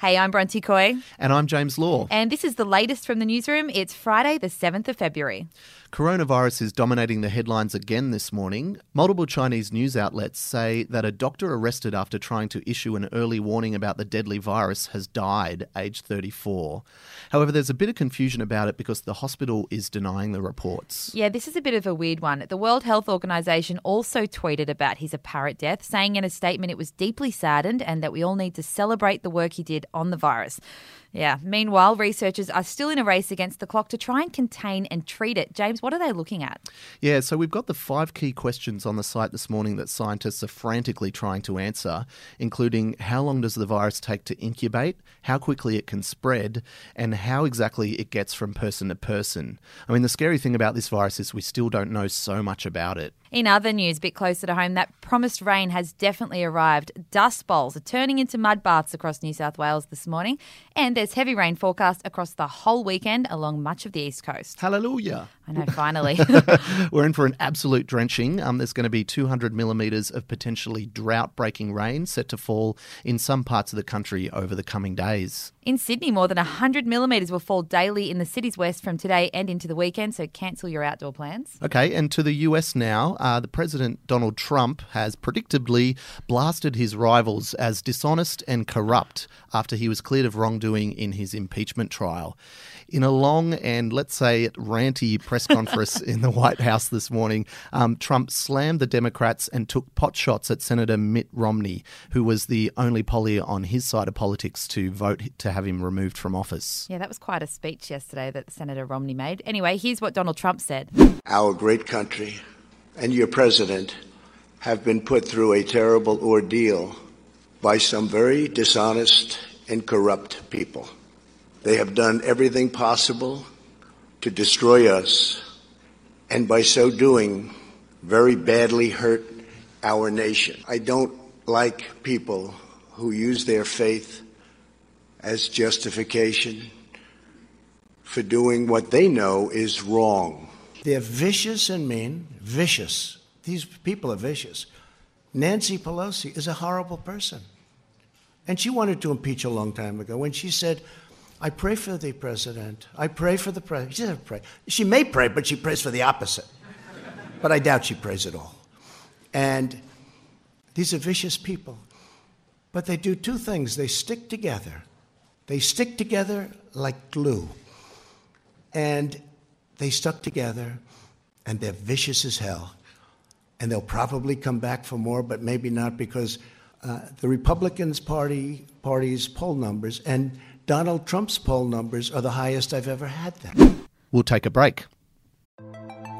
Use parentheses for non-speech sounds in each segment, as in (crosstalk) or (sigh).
Hey, I'm Bronte Coy. And I'm James Law. And this is the latest from the newsroom. It's Friday, the 7th of February. Coronavirus is dominating the headlines again this morning. Multiple Chinese news outlets say that a doctor arrested after trying to issue an early warning about the deadly virus has died, aged 34. However, there's a bit of confusion about it because the hospital is denying the reports. Yeah, this is a bit of a weird one. The World Health Organization also tweeted about his apparent death, saying in a statement it was deeply saddened and that we all need to celebrate the work he did on the virus. Yeah. Meanwhile, researchers are still in a race against the clock to try and contain and treat it. James, what are they looking at? Yeah, so we've got the five key questions on the site this morning that scientists are frantically trying to answer, including how long does the virus take to incubate, how quickly it can spread, and how exactly it gets from person to person. I mean, the scary thing about this virus is we still don't know so much about it. In other news, a bit closer to home, that promised rain has definitely arrived. Dust bowls are turning into mud baths across New South Wales this morning, and there's heavy rain forecast across the whole weekend along much of the east coast. Hallelujah. I know, finally. (laughs) We're in for an absolute drenching. Um, there's going to be 200 millimetres of potentially drought breaking rain set to fall in some parts of the country over the coming days. In Sydney, more than 100 millimetres will fall daily in the city's west from today and into the weekend, so cancel your outdoor plans. Okay, and to the US now. Uh, the President Donald Trump has predictably blasted his rivals as dishonest and corrupt after he was cleared of wrongdoing in his impeachment trial. In a long and, let's say, ranty press conference in the White House this morning, um, Trump slammed the Democrats and took pot shots at Senator Mitt Romney, who was the only poly on his side of politics to vote to have him removed from office. Yeah, that was quite a speech yesterday that Senator Romney made. Anyway, here's what Donald Trump said Our great country and your president have been put through a terrible ordeal by some very dishonest and corrupt people. They have done everything possible to destroy us, and by so doing, very badly hurt our nation. I don't like people who use their faith as justification for doing what they know is wrong. They're vicious and mean, vicious. These people are vicious. Nancy Pelosi is a horrible person. And she wanted to impeach a long time ago when she said, I pray for the president. I pray for the president. She doesn't pray. She may pray, but she prays for the opposite. but I doubt she prays at all. And these are vicious people. But they do two things they stick together. They stick together like glue. And they stuck together, and they're vicious as hell. And they'll probably come back for more, but maybe not because uh, the Republicans party party's poll numbers and Donald Trump's poll numbers are the highest I've ever had them. We'll take a break.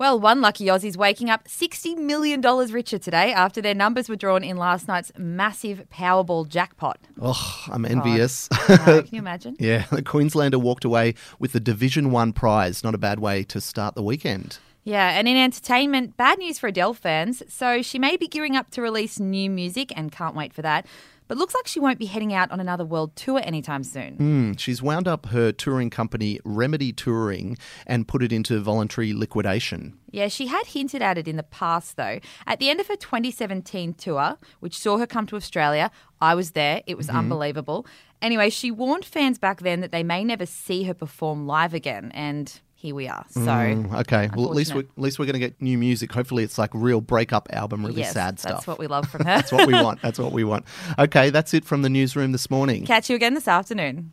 Well, one lucky Aussie's waking up $60 million richer today after their numbers were drawn in last night's massive Powerball jackpot. Oh, I'm envious. (laughs) can you imagine? (laughs) yeah, the Queenslander walked away with the Division 1 prize. Not a bad way to start the weekend. Yeah, and in entertainment, bad news for Adele fans. So she may be gearing up to release new music and can't wait for that. But looks like she won't be heading out on another world tour anytime soon. Mm, she's wound up her touring company, Remedy Touring, and put it into voluntary liquidation. Yeah, she had hinted at it in the past, though. At the end of her 2017 tour, which saw her come to Australia, I was there. It was mm-hmm. unbelievable. Anyway, she warned fans back then that they may never see her perform live again. And here we are. So mm, okay, well at least we at least we're going to get new music. Hopefully, it's like real breakup album, really yes, sad stuff. That's what we love from her. (laughs) that's what we want. That's what we want. Okay, that's it from the newsroom this morning. Catch you again this afternoon.